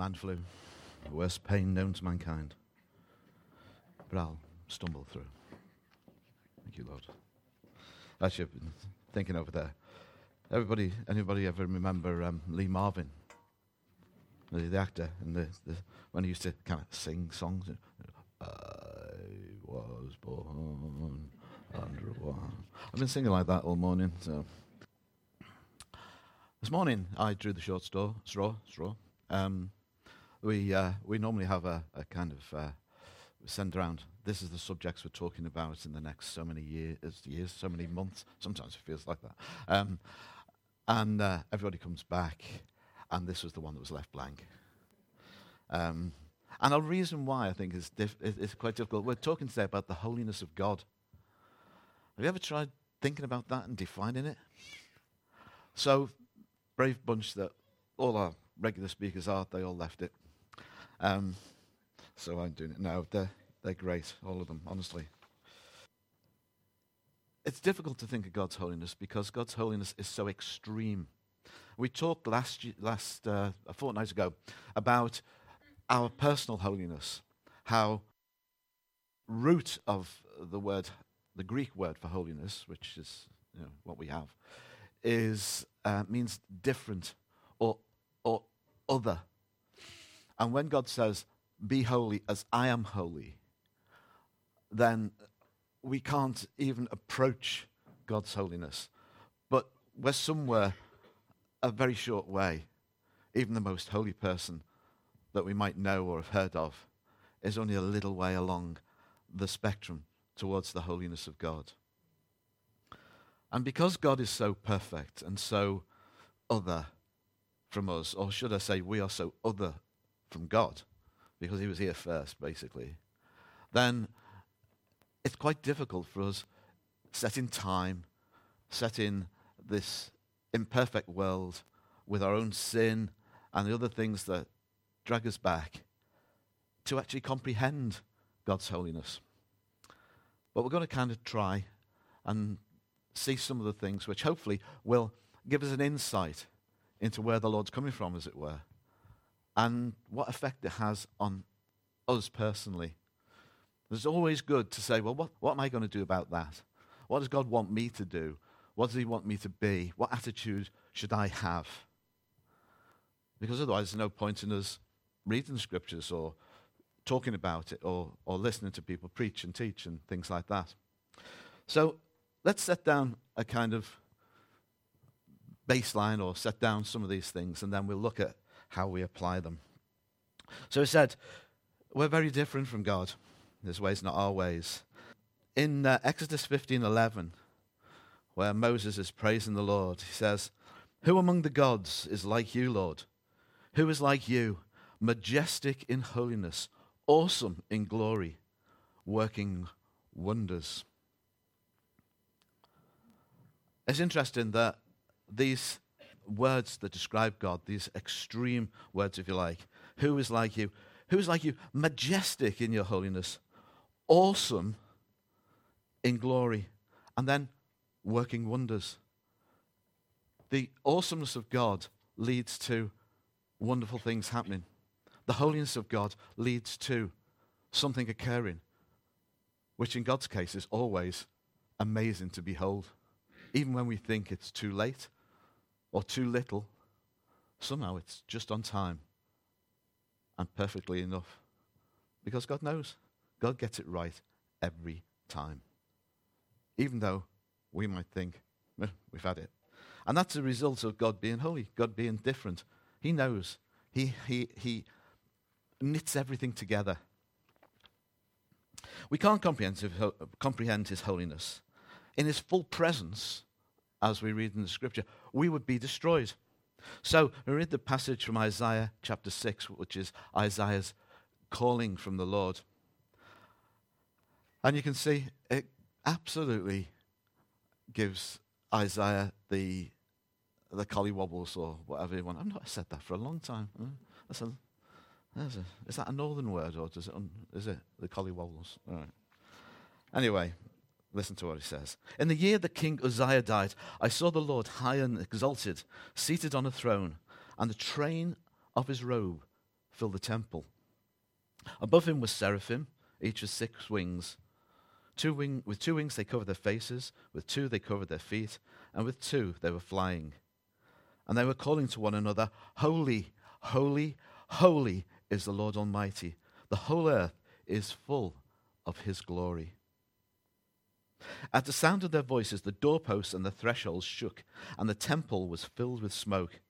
Man flu, the worst pain known to mankind. But I'll stumble through. Thank you, Lord. I've been thinking over there. Everybody, anybody ever remember um, Lee Marvin, the, the actor, and the, the, when he used to kind of sing songs? I was born under a one. I've been singing like that all morning. So this morning I drew the short straw. Straw. Straw. Um, we uh, we normally have a, a kind of uh, send around. This is the subjects we're talking about in the next so many years, years, so many months. Sometimes it feels like that. Um, and uh, everybody comes back, and this was the one that was left blank. Um, and the reason why I think is, diff- is quite difficult. We're talking today about the holiness of God. Have you ever tried thinking about that and defining it? So, brave bunch that all our regular speakers are, they all left it. Um, so I'm doing it now. They're, they're great, all of them, honestly. It's difficult to think of God's holiness because God's holiness is so extreme. We talked last, last uh, a fortnight ago about our personal holiness, how root of the word, the Greek word for holiness, which is you know, what we have, is uh, means different or or other. And when God says, "Be holy as I am holy," then we can't even approach God's holiness. But we're somewhere a very short way. Even the most holy person that we might know or have heard of is only a little way along the spectrum towards the holiness of God. And because God is so perfect and so other from us, or should I say, we are so other from God, because He was here first, basically, then it's quite difficult for us, set in time, set in this imperfect world with our own sin and the other things that drag us back, to actually comprehend God's holiness. But we're going to kind of try and see some of the things which hopefully will give us an insight into where the Lord's coming from, as it were, and what effect it has on us personally it's always good to say, well, what, what am I going to do about that? What does God want me to do? What does He want me to be? What attitude should I have? Because otherwise, there's no point in us reading the scriptures or talking about it or, or listening to people preach and teach and things like that. So let's set down a kind of baseline or set down some of these things and then we'll look at how we apply them. So he said, we're very different from God. His ways not our ways. In uh, Exodus 15:11, where Moses is praising the Lord, he says, "Who among the gods is like you, Lord? Who is like you, majestic in holiness, awesome in glory, working wonders?" It's interesting that these words that describe God, these extreme words, if you like, who is like you? Who is like you? Majestic in your holiness, awesome in glory, and then working wonders. The awesomeness of God leads to wonderful things happening. The holiness of God leads to something occurring, which in God's case is always amazing to behold. Even when we think it's too late or too little, somehow it's just on time and perfectly enough. Because God knows. God gets it right every time. Even though we might think, eh, we've had it. And that's a result of God being holy, God being different. He knows. He, he, he knits everything together. We can't comprehend comprehend his holiness. In his full presence, as we read in the scripture, we would be destroyed. So we read the passage from Isaiah chapter 6, which is Isaiah's calling from the Lord. And you can see it absolutely gives Isaiah the the collywobbles or whatever you want. I've not said that for a long time. Hmm? That's a, that's a, is that a northern word or does it, is it the collywobbles? All right. Anyway, listen to what he says. In the year that King Uzziah died, I saw the Lord high and exalted, seated on a throne, and the train of his robe filled the temple. Above him was seraphim, each with six wings. Two wing, with two wings they covered their faces, with two they covered their feet, and with two they were flying. And they were calling to one another, Holy, holy, holy is the Lord Almighty. The whole earth is full of his glory. At the sound of their voices, the doorposts and the thresholds shook, and the temple was filled with smoke.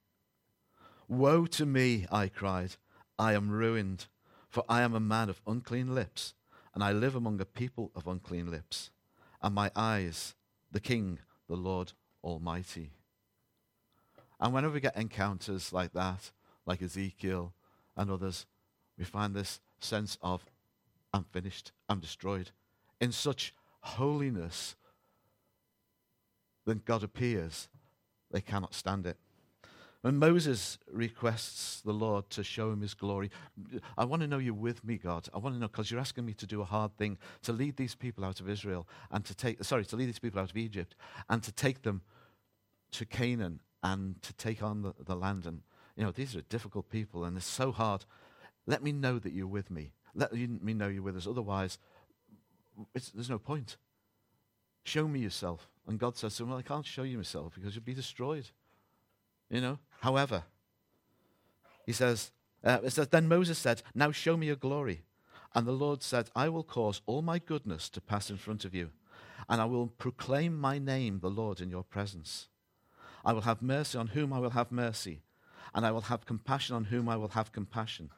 Woe to me, I cried. I am ruined, for I am a man of unclean lips, and I live among a people of unclean lips. And my eyes, the King, the Lord Almighty. And whenever we get encounters like that, like Ezekiel and others, we find this sense of, I'm finished, I'm destroyed. In such holiness, then God appears, they cannot stand it. When Moses requests the Lord to show him his glory, I want to know you're with me, God. I want to know because you're asking me to do a hard thing, to lead these people out of Israel and to take, sorry, to lead these people out of Egypt and to take them to Canaan and to take on the, the land. And, you know, these are difficult people and it's so hard. Let me know that you're with me. Let me know you're with us. Otherwise, there's no point. Show me yourself. And God says to him, Well, I can't show you myself because you'll be destroyed. You know? However, he says, uh, it says, Then Moses said, Now show me your glory. And the Lord said, I will cause all my goodness to pass in front of you, and I will proclaim my name, the Lord, in your presence. I will have mercy on whom I will have mercy, and I will have compassion on whom I will have compassion.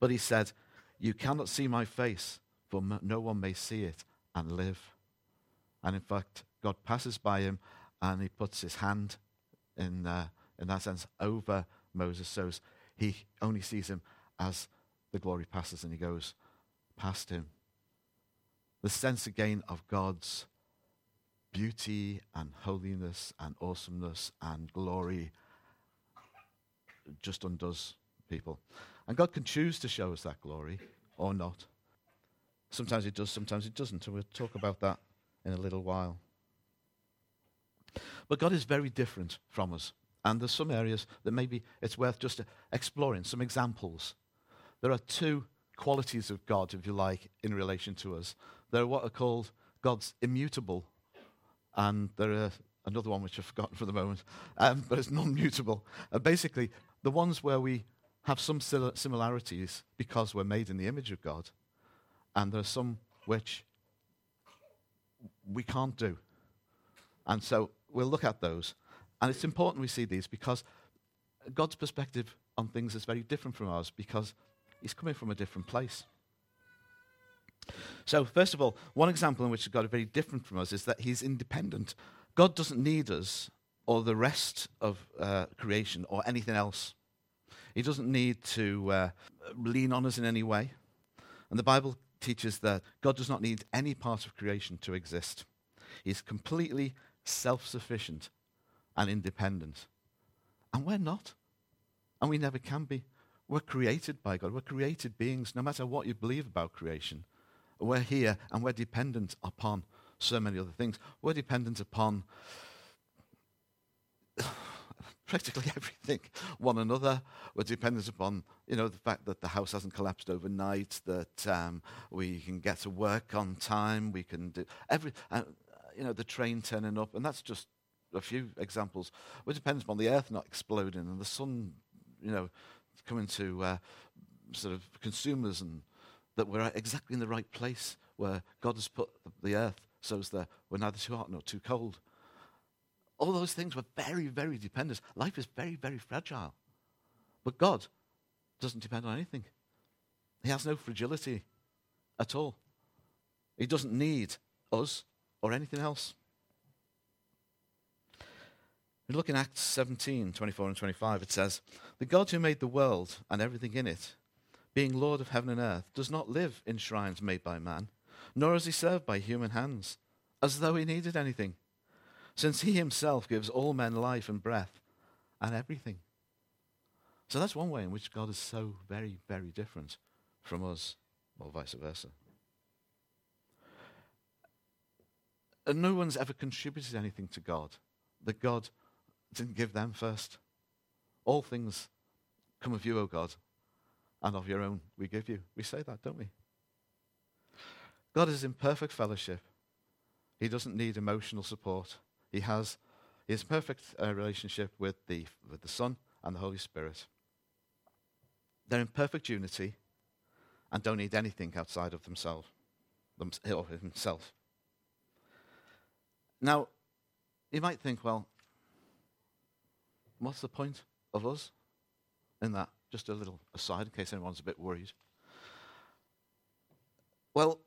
But he said, You cannot see my face, for no one may see it and live. And in fact, God passes by him and he puts his hand in. Uh, in that sense, over Moses. So he only sees him as the glory passes and he goes past him. The sense again of God's beauty and holiness and awesomeness and glory just undoes people. And God can choose to show us that glory or not. Sometimes it does, sometimes it doesn't. And we'll talk about that in a little while. But God is very different from us. And there's some areas that maybe it's worth just exploring, some examples. There are two qualities of God, if you like, in relation to us. There are what are called God's immutable, and there are another one which I've forgotten for the moment, um, but it's non-mutable. Uh, basically, the ones where we have some similarities because we're made in the image of God, and there are some which we can't do. And so we'll look at those. And it's important we see these because God's perspective on things is very different from ours because he's coming from a different place. So, first of all, one example in which God is very different from us is that he's independent. God doesn't need us or the rest of uh, creation or anything else. He doesn't need to uh, lean on us in any way. And the Bible teaches that God does not need any part of creation to exist. He's completely self sufficient and independent. And we're not. And we never can be. We're created by God. We're created beings, no matter what you believe about creation. We're here and we're dependent upon so many other things. We're dependent upon practically everything, one another. We're dependent upon, you know, the fact that the house hasn't collapsed overnight, that um, we can get to work on time, we can do every, uh, you know, the train turning up, and that's just a few examples. It depends upon the earth not exploding and the sun, you know, coming to uh, sort of consumers and that we're exactly in the right place where God has put the earth so as that we're neither too hot nor too cold. All those things were very, very dependent. Life is very, very fragile. But God doesn't depend on anything. He has no fragility at all. He doesn't need us or anything else. We look in Acts 17, 24 and 25. It says, The God who made the world and everything in it, being Lord of heaven and earth, does not live in shrines made by man, nor is he served by human hands, as though he needed anything, since he himself gives all men life and breath and everything. So that's one way in which God is so very, very different from us, or vice versa. And no one's ever contributed anything to God that God didn't give them first. All things come of you, O God, and of your own we give you. We say that, don't we? God is in perfect fellowship. He doesn't need emotional support. He has his perfect uh, relationship with the, with the Son and the Holy Spirit. They're in perfect unity and don't need anything outside of themselves, them, or himself. Now, you might think, well, what's the point of us in that? Just a little aside in case anyone's a bit worried. Well,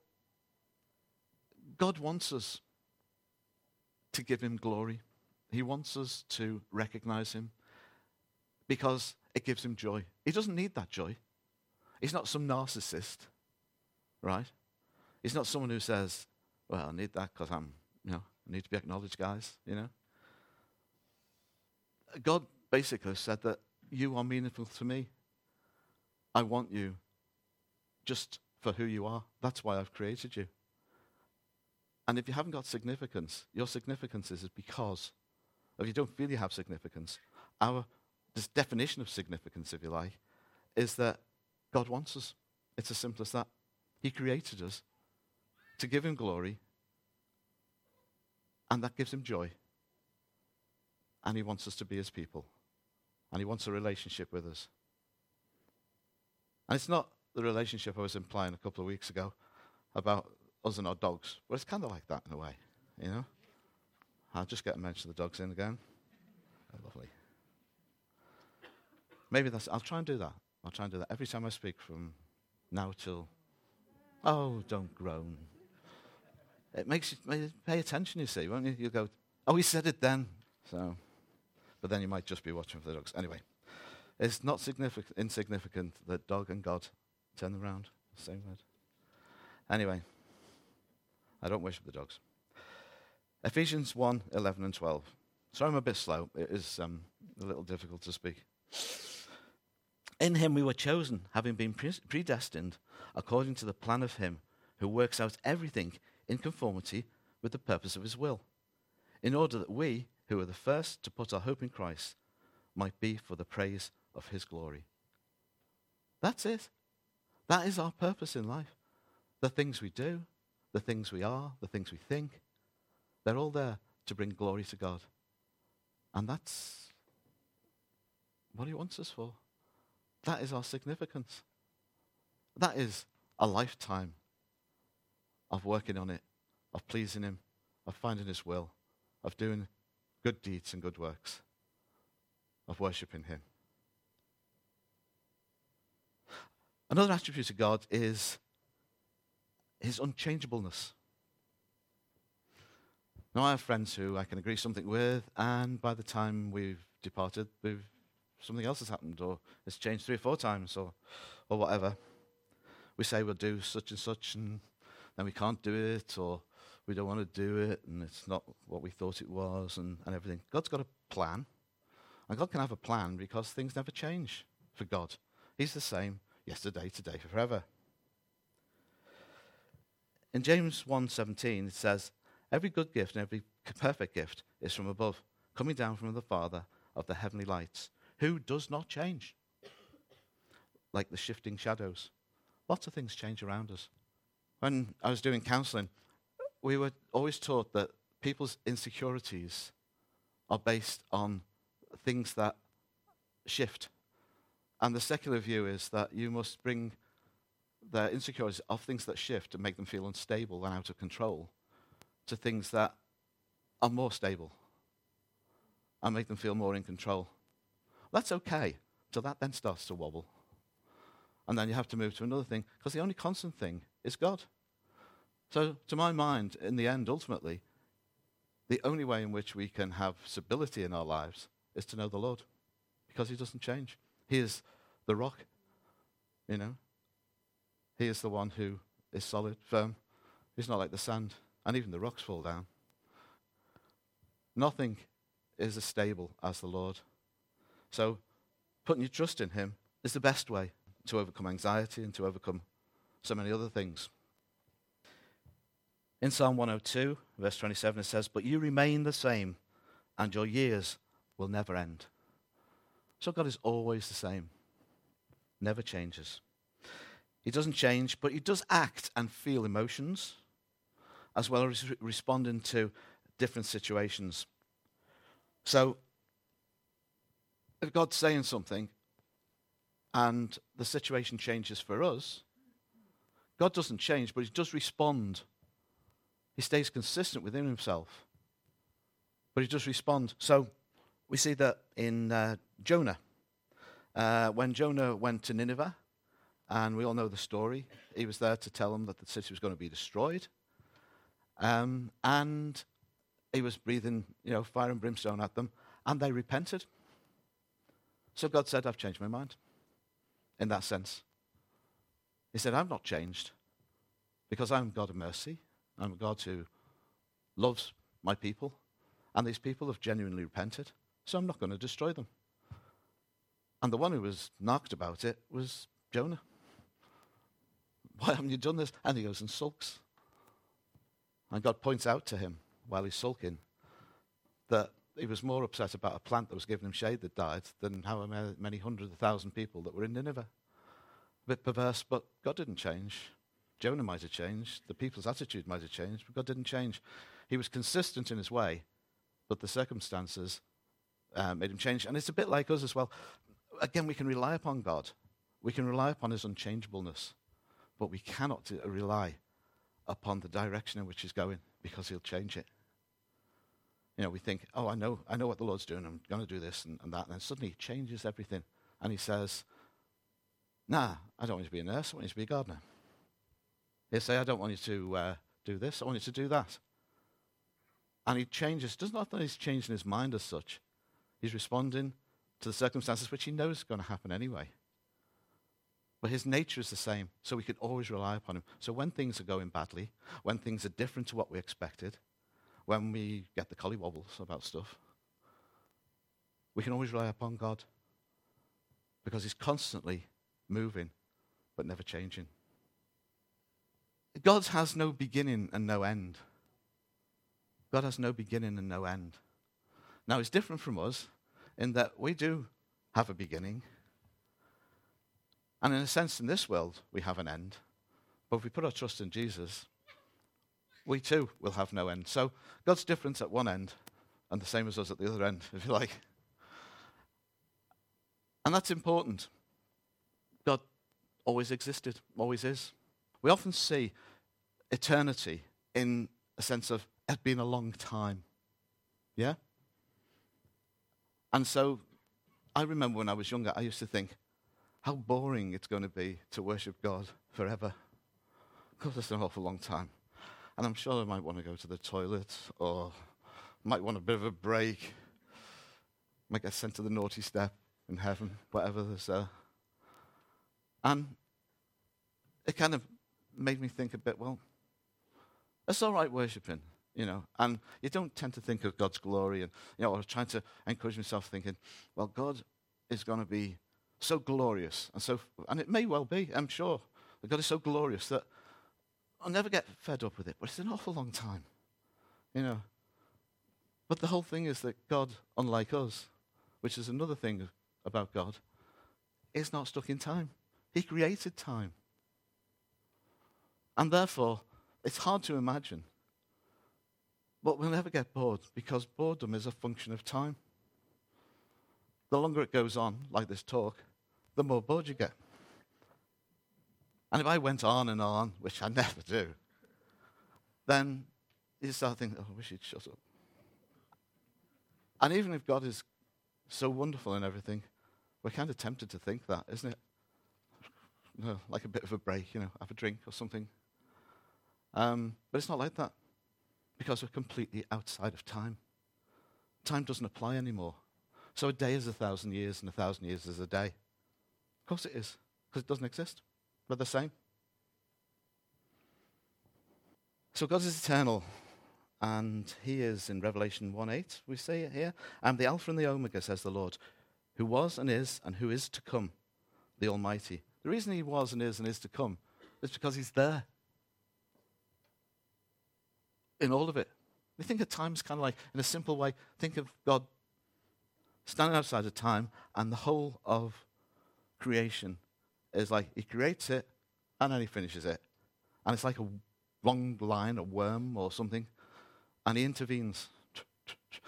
God wants us to give him glory. He wants us to recognize him because it gives him joy. He doesn't need that joy. He's not some narcissist, right? He's not someone who says, well, I need that because I'm, you know, I need to be acknowledged, guys, you know. God basically said that you are meaningful to me. I want you just for who you are. That's why I've created you. And if you haven't got significance, your significance is because, if you don't feel you have significance, our this definition of significance, if you like, is that God wants us. It's as simple as that. He created us to give him glory, and that gives him joy. And he wants us to be his people. And he wants a relationship with us. And it's not the relationship I was implying a couple of weeks ago about us and our dogs. But it's kind of like that in a way, you know? I'll just get a mention of the dogs in again. Oh, lovely. Maybe that's, I'll try and do that. I'll try and do that every time I speak from now till, oh, don't groan. It makes you pay attention, you see, won't you? You go, oh, he said it then. So, but then you might just be watching for the dogs. Anyway, it's not significant, insignificant that dog and God turn around. Same word. Anyway. I don't worship the dogs. Ephesians 1 11 and 12. Sorry, I'm a bit slow. It is um, a little difficult to speak. In him we were chosen, having been predestined according to the plan of him who works out everything in conformity with the purpose of his will, in order that we, who are the first to put our hope in Christ, might be for the praise of his glory. That's it. That is our purpose in life. The things we do, the things we are, the things we think, they're all there to bring glory to God. And that's what He wants us for. That is our significance. That is a lifetime of working on it, of pleasing Him, of finding His will, of doing good deeds and good works, of worshipping Him. Another attribute of God is his unchangeableness. Now, I have friends who I can agree something with, and by the time we've departed, we've, something else has happened, or it's changed three or four times, or, or whatever. We say we'll do such and such, and then we can't do it, or we don't want to do it, and it's not what we thought it was, and, and everything. God's got a plan, and God can have a plan because things never change for God. He's the same yesterday, today, forever. In James 1:17 it says, "Every good gift and every perfect gift is from above, coming down from the Father of the heavenly lights, who does not change." Like the shifting shadows. Lots of things change around us. When I was doing counseling, we were always taught that people's insecurities are based on things that shift. And the secular view is that you must bring their insecurities of things that shift and make them feel unstable and out of control to things that are more stable and make them feel more in control. That's okay till that then starts to wobble. And then you have to move to another thing because the only constant thing is God. So, to my mind, in the end, ultimately, the only way in which we can have stability in our lives is to know the Lord because He doesn't change. He is the rock, you know. He is the one who is solid, firm. He's not like the sand, and even the rocks fall down. Nothing is as stable as the Lord. So, putting your trust in Him is the best way to overcome anxiety and to overcome so many other things. In Psalm 102, verse 27, it says, But you remain the same, and your years will never end. So God is always the same. never changes. He doesn't change, but he does act and feel emotions as well as re- responding to different situations. So, if God's saying something and the situation changes for us, God doesn't change, but he does respond. He stays consistent within himself, but he does respond. So, we see that in uh, Jonah. Uh, when Jonah went to Nineveh, and we all know the story, he was there to tell them that the city was going to be destroyed. Um, and he was breathing, you know, fire and brimstone at them, and they repented. So God said, I've changed my mind in that sense. He said, I've not changed because I'm God of mercy. I'm a God who loves my people, and these people have genuinely repented, so I'm not going to destroy them. And the one who was knocked about it was Jonah. Why haven't you done this? And he goes and sulks. And God points out to him while he's sulking that he was more upset about a plant that was giving him shade that died than how many hundreds of thousand people that were in Nineveh. A bit perverse, but God didn't change. Jonah might have changed. The people's attitude might have changed, but God didn't change. He was consistent in his way, but the circumstances uh, made him change. And it's a bit like us as well. Again, we can rely upon God. We can rely upon his unchangeableness, but we cannot rely upon the direction in which he's going because he'll change it. You know, we think, oh, I know, I know what the Lord's doing. I'm going to do this and, and that. And then suddenly he changes everything. And he says, nah, I don't want you to be a nurse. I want you to be a gardener. He'll say, I don't want you to uh, do this. I want you to do that. And he changes. Does not that he's changing his mind as such. He's responding to the circumstances which he knows is going to happen anyway. But his nature is the same, so we can always rely upon him. So when things are going badly, when things are different to what we expected, when we get the collywobbles about stuff, we can always rely upon God because he's constantly moving but never changing. God has no beginning and no end. God has no beginning and no end. Now, it's different from us in that we do have a beginning and in a sense, in this world, we have an end. But if we put our trust in Jesus, we too will have no end. So God's different at one end and the same as us at the other end, if you like. And that's important. God always existed, always is. We often see eternity in a sense of it being a long time. Yeah? And so I remember when I was younger, I used to think, how boring it's going to be to worship God forever. Because that's an awful long time. And I'm sure I might want to go to the toilet or might want a bit of a break. Might get sent to the naughty step in heaven, whatever there's there. And it kind of made me think a bit, well, it's all right worshiping, you know, and you don't tend to think of God's glory and, you know, I was trying to encourage myself thinking, well, God is going to be so glorious. And, so, and it may well be, I'm sure, that God is so glorious that I'll never get fed up with it, but it's an awful long time. You know. But the whole thing is that God, unlike us, which is another thing about God, is not stuck in time. He created time. And therefore, it's hard to imagine. But we'll never get bored because boredom is a function of time the longer it goes on, like this talk, the more bored you get. And if I went on and on, which I never do, then you start thinking, oh, I wish he'd shut up. And even if God is so wonderful and everything, we're kind of tempted to think that, isn't it? No, like a bit of a break, you know, have a drink or something. Um, but it's not like that because we're completely outside of time. Time doesn't apply anymore. So a day is a thousand years, and a thousand years is a day. Of course it is, because it doesn't exist. But the same. So God is eternal, and He is in Revelation 1 8, we see it here. I'm the Alpha and the Omega, says the Lord, who was and is and who is to come, the Almighty. The reason He was and is and is to come is because He's there. In all of it. We think of time as kind of like, in a simple way, think of God standing outside of time and the whole of creation is like he creates it and then he finishes it. And it's like a long line, a worm or something, and he intervenes.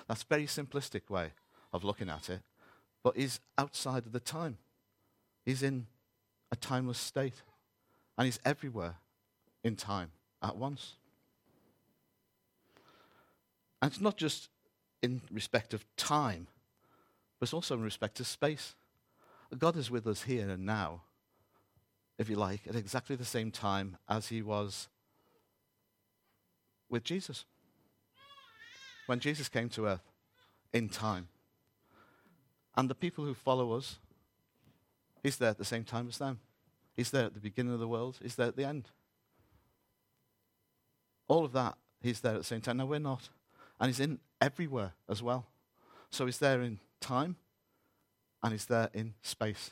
That's a very simplistic way of looking at it, but he's outside of the time. He's in a timeless state, and he's everywhere in time at once. And it's not just in respect of time, but also in respect to space. God is with us here and now, if you like, at exactly the same time as he was with Jesus. When Jesus came to earth in time. And the people who follow us, he's there at the same time as them. He's there at the beginning of the world, he's there at the end. All of that, he's there at the same time. Now we're not. And he's in everywhere as well. So he's there in time and he's there in space.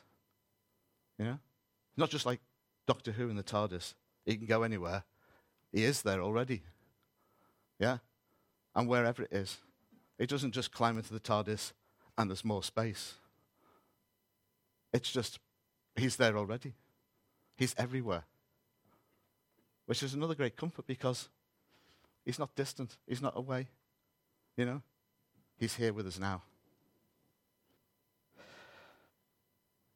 You know? Not just like Doctor Who in the TARDIS. He can go anywhere. He is there already. Yeah? And wherever it is. It doesn't just climb into the TARDIS and there's more space. It's just, he's there already. He's everywhere. Which is another great comfort because he's not distant, he's not away. You know? He's here with us now.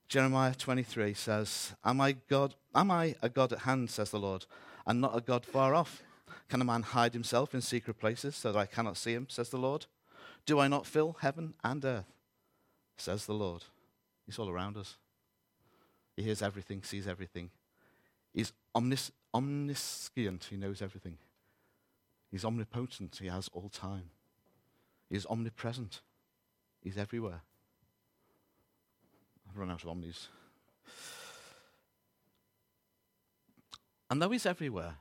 Jeremiah 23 says, Am I God? Am I a God at hand, says the Lord, and not a God far off? Can a man hide himself in secret places so that I cannot see him, says the Lord? Do I not fill heaven and earth, says the Lord? He's all around us. He hears everything, sees everything. He's omnis- omniscient, he knows everything. He's omnipotent, he has all time. He's omnipresent, he's everywhere. I've run out of omnis. And though he's everywhere,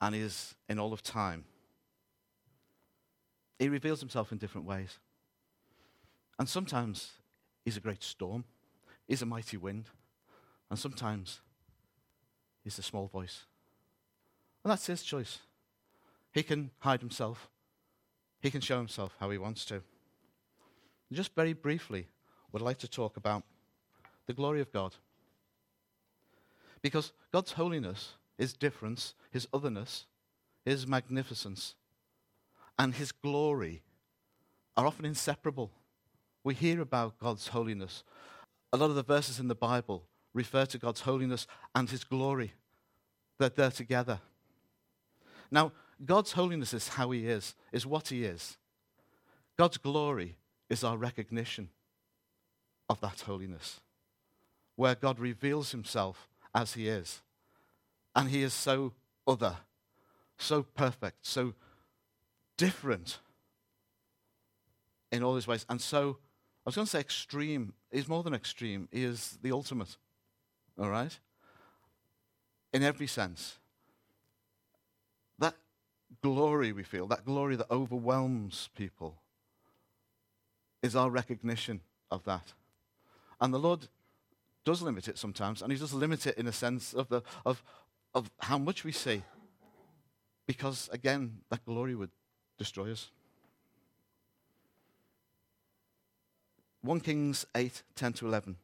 and is in all of time, he reveals himself in different ways. And sometimes he's a great storm, he's a mighty wind, and sometimes he's a small voice. And that's his choice. He can hide himself, he can show himself how he wants to. Just very briefly, would like to talk about the glory of God. Because God's holiness, His difference, His otherness, His magnificence, and His glory are often inseparable. We hear about God's holiness. A lot of the verses in the Bible refer to God's holiness and His glory. They're there together. Now, God's holiness is how He is, is what He is. God's glory is our recognition of that holiness, where God reveals himself as he is. And he is so other, so perfect, so different in all his ways. And so, I was going to say extreme. He's more than extreme, he is the ultimate. All right? In every sense. That glory we feel, that glory that overwhelms people, is our recognition of that. And the Lord does limit it sometimes, and He does limit it in a sense of, the, of, of how much we see. Because, again, that glory would destroy us. 1 Kings 8 10 to 11.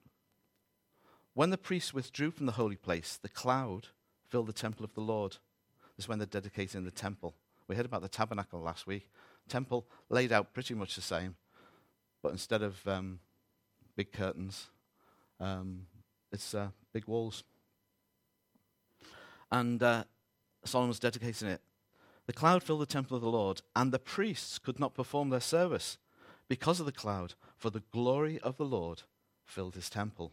When the priests withdrew from the holy place, the cloud filled the temple of the Lord. This is when they're dedicating the temple. We heard about the tabernacle last week. Temple laid out pretty much the same, but instead of um, big curtains. Um, it's uh, big walls. And uh, Solomon was dedicating it. The cloud filled the temple of the Lord, and the priests could not perform their service because of the cloud, for the glory of the Lord filled his temple.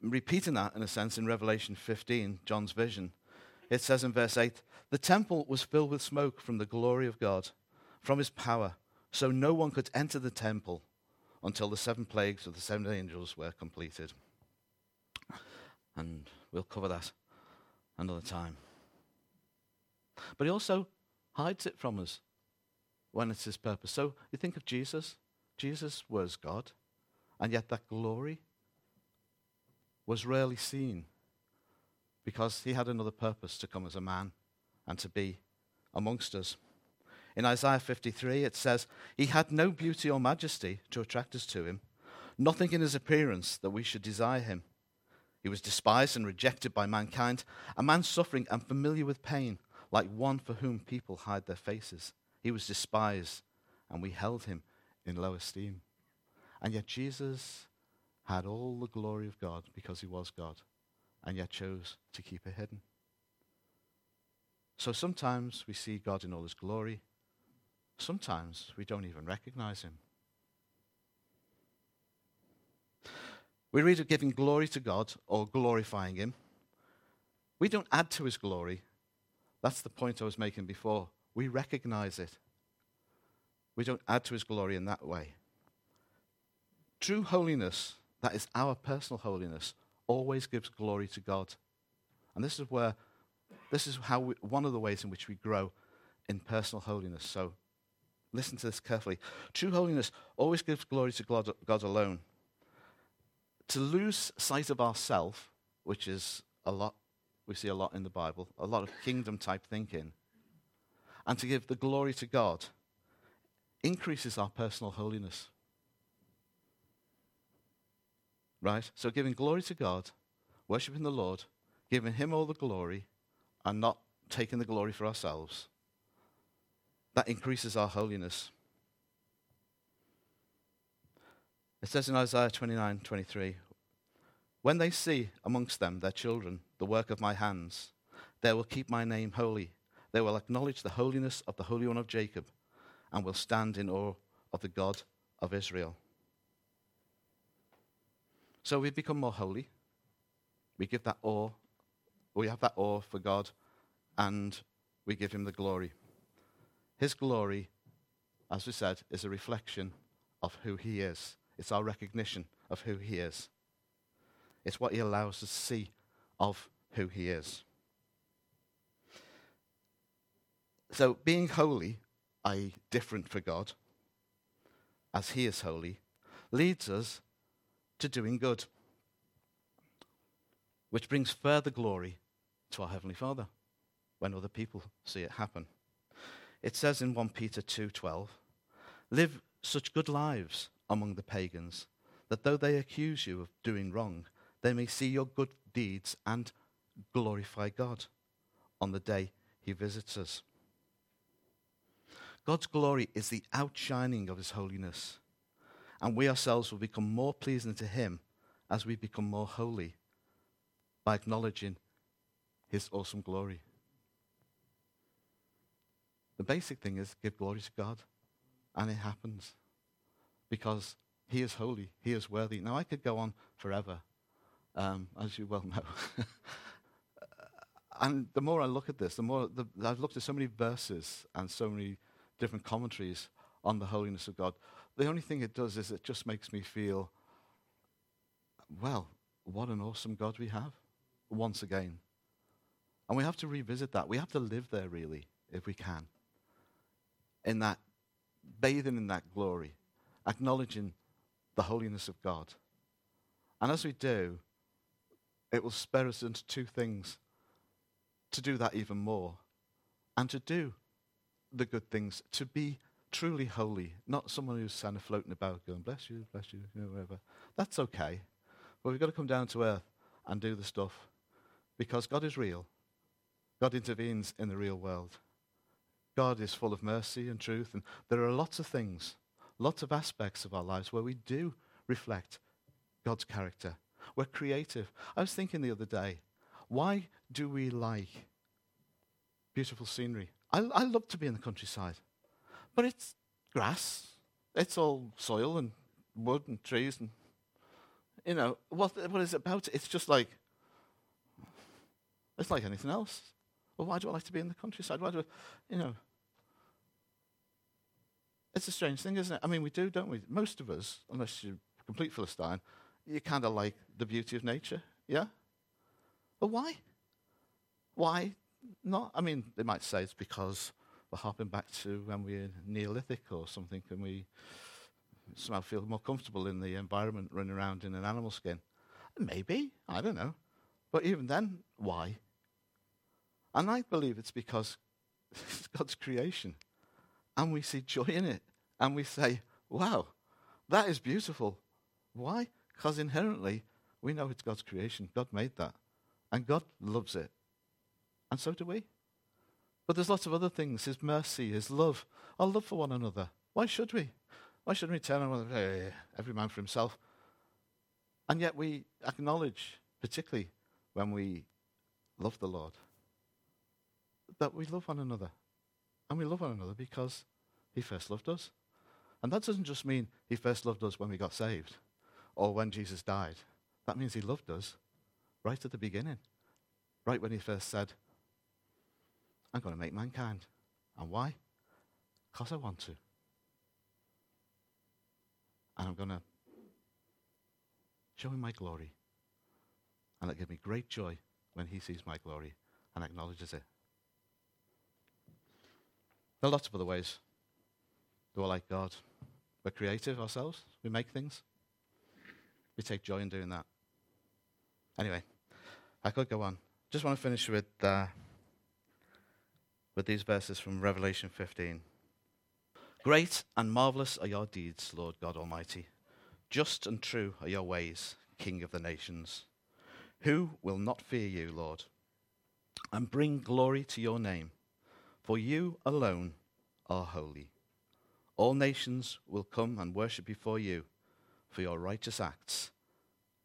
Repeating that, in a sense, in Revelation 15, John's vision, it says in verse 8 The temple was filled with smoke from the glory of God, from his power, so no one could enter the temple until the seven plagues of the seven angels were completed. And we'll cover that another time. But he also hides it from us when it's his purpose. So you think of Jesus. Jesus was God, and yet that glory was rarely seen because he had another purpose to come as a man and to be amongst us. In Isaiah 53, it says, He had no beauty or majesty to attract us to him, nothing in his appearance that we should desire him. He was despised and rejected by mankind, a man suffering and familiar with pain, like one for whom people hide their faces. He was despised, and we held him in low esteem. And yet Jesus had all the glory of God because he was God, and yet chose to keep it hidden. So sometimes we see God in all his glory, sometimes we don't even recognize him. We read of giving glory to God or glorifying him. We don't add to his glory. That's the point I was making before. We recognize it. We don't add to his glory in that way. True holiness, that is our personal holiness, always gives glory to God. And this is where, this is how we, one of the ways in which we grow in personal holiness. So listen to this carefully. True holiness always gives glory to God, God alone. To lose sight of ourself, which is a lot, we see a lot in the Bible, a lot of kingdom type thinking, and to give the glory to God increases our personal holiness. Right? So giving glory to God, worshiping the Lord, giving Him all the glory, and not taking the glory for ourselves, that increases our holiness. It says in Isaiah 29 23, When they see amongst them their children the work of my hands, they will keep my name holy. They will acknowledge the holiness of the Holy One of Jacob and will stand in awe of the God of Israel. So we become more holy. We give that awe. We have that awe for God, and we give him the glory. His glory, as we said, is a reflection of who he is. It's our recognition of who he is. It's what he allows us to see of who he is. So, being holy, i.e., different for God, as he is holy, leads us to doing good, which brings further glory to our Heavenly Father when other people see it happen. It says in 1 Peter 2:12, "Live such good lives among the pagans that though they accuse you of doing wrong, they may see your good deeds and glorify God on the day he visits us." God's glory is the outshining of his holiness and we ourselves will become more pleasing to Him as we become more holy by acknowledging His awesome glory. The basic thing is give glory to God, and it happens because He is holy, He is worthy. Now, I could go on forever, um, as you well know. and the more I look at this, the more the, I've looked at so many verses and so many different commentaries on the holiness of God. The only thing it does is it just makes me feel, well, what an awesome God we have, once again. And we have to revisit that. We have to live there, really, if we can. In that, bathing in that glory, acknowledging the holiness of God. And as we do, it will spur us into two things to do that even more and to do the good things, to be truly holy, not someone who's kind of floating about going, bless you, bless you, you know, whatever. That's okay. But we've got to come down to earth and do the stuff because God is real. God intervenes in the real world. God is full of mercy and truth, and there are lots of things, lots of aspects of our lives where we do reflect God's character. We're creative. I was thinking the other day, why do we like beautiful scenery? I, I love to be in the countryside. But it's grass. It's all soil and wood and trees and you know what what is it about? It's just like it's like anything else. Well, why do I like to be in the countryside? Why do I, you know? It's a strange thing, isn't it? I mean, we do, don't we? Most of us, unless you're a complete philistine, you kind of like the beauty of nature, yeah. But why? Why not? I mean, they might say it's because we're hopping back to when we are Neolithic or something, and we somehow feel more comfortable in the environment running around in an animal skin. Maybe, I don't know. But even then, why? And I believe it's because it's God's creation. And we see joy in it. And we say, wow, that is beautiful. Why? Because inherently, we know it's God's creation. God made that. And God loves it. And so do we. But there's lots of other things His mercy, His love, our love for one another. Why should we? Why shouldn't we turn on hey, every man for himself? And yet we acknowledge, particularly when we love the Lord, that we love one another. And we love one another because He first loved us. And that doesn't just mean He first loved us when we got saved or when Jesus died. That means He loved us right at the beginning, right when He first said, I'm going to make mankind. And why? Because I want to. And I'm going to show him my glory. And it gives me great joy when he sees my glory and acknowledges it. There are lots of other ways that we're like God. We're creative ourselves. We make things. We take joy in doing that. Anyway, I could go on. Just want to finish with, uh, with these verses from Revelation 15. Great and marvelous are your deeds, Lord God Almighty. Just and true are your ways, King of the nations. Who will not fear you, Lord, and bring glory to your name? For you alone are holy. All nations will come and worship before you, for your righteous acts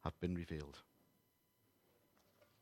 have been revealed.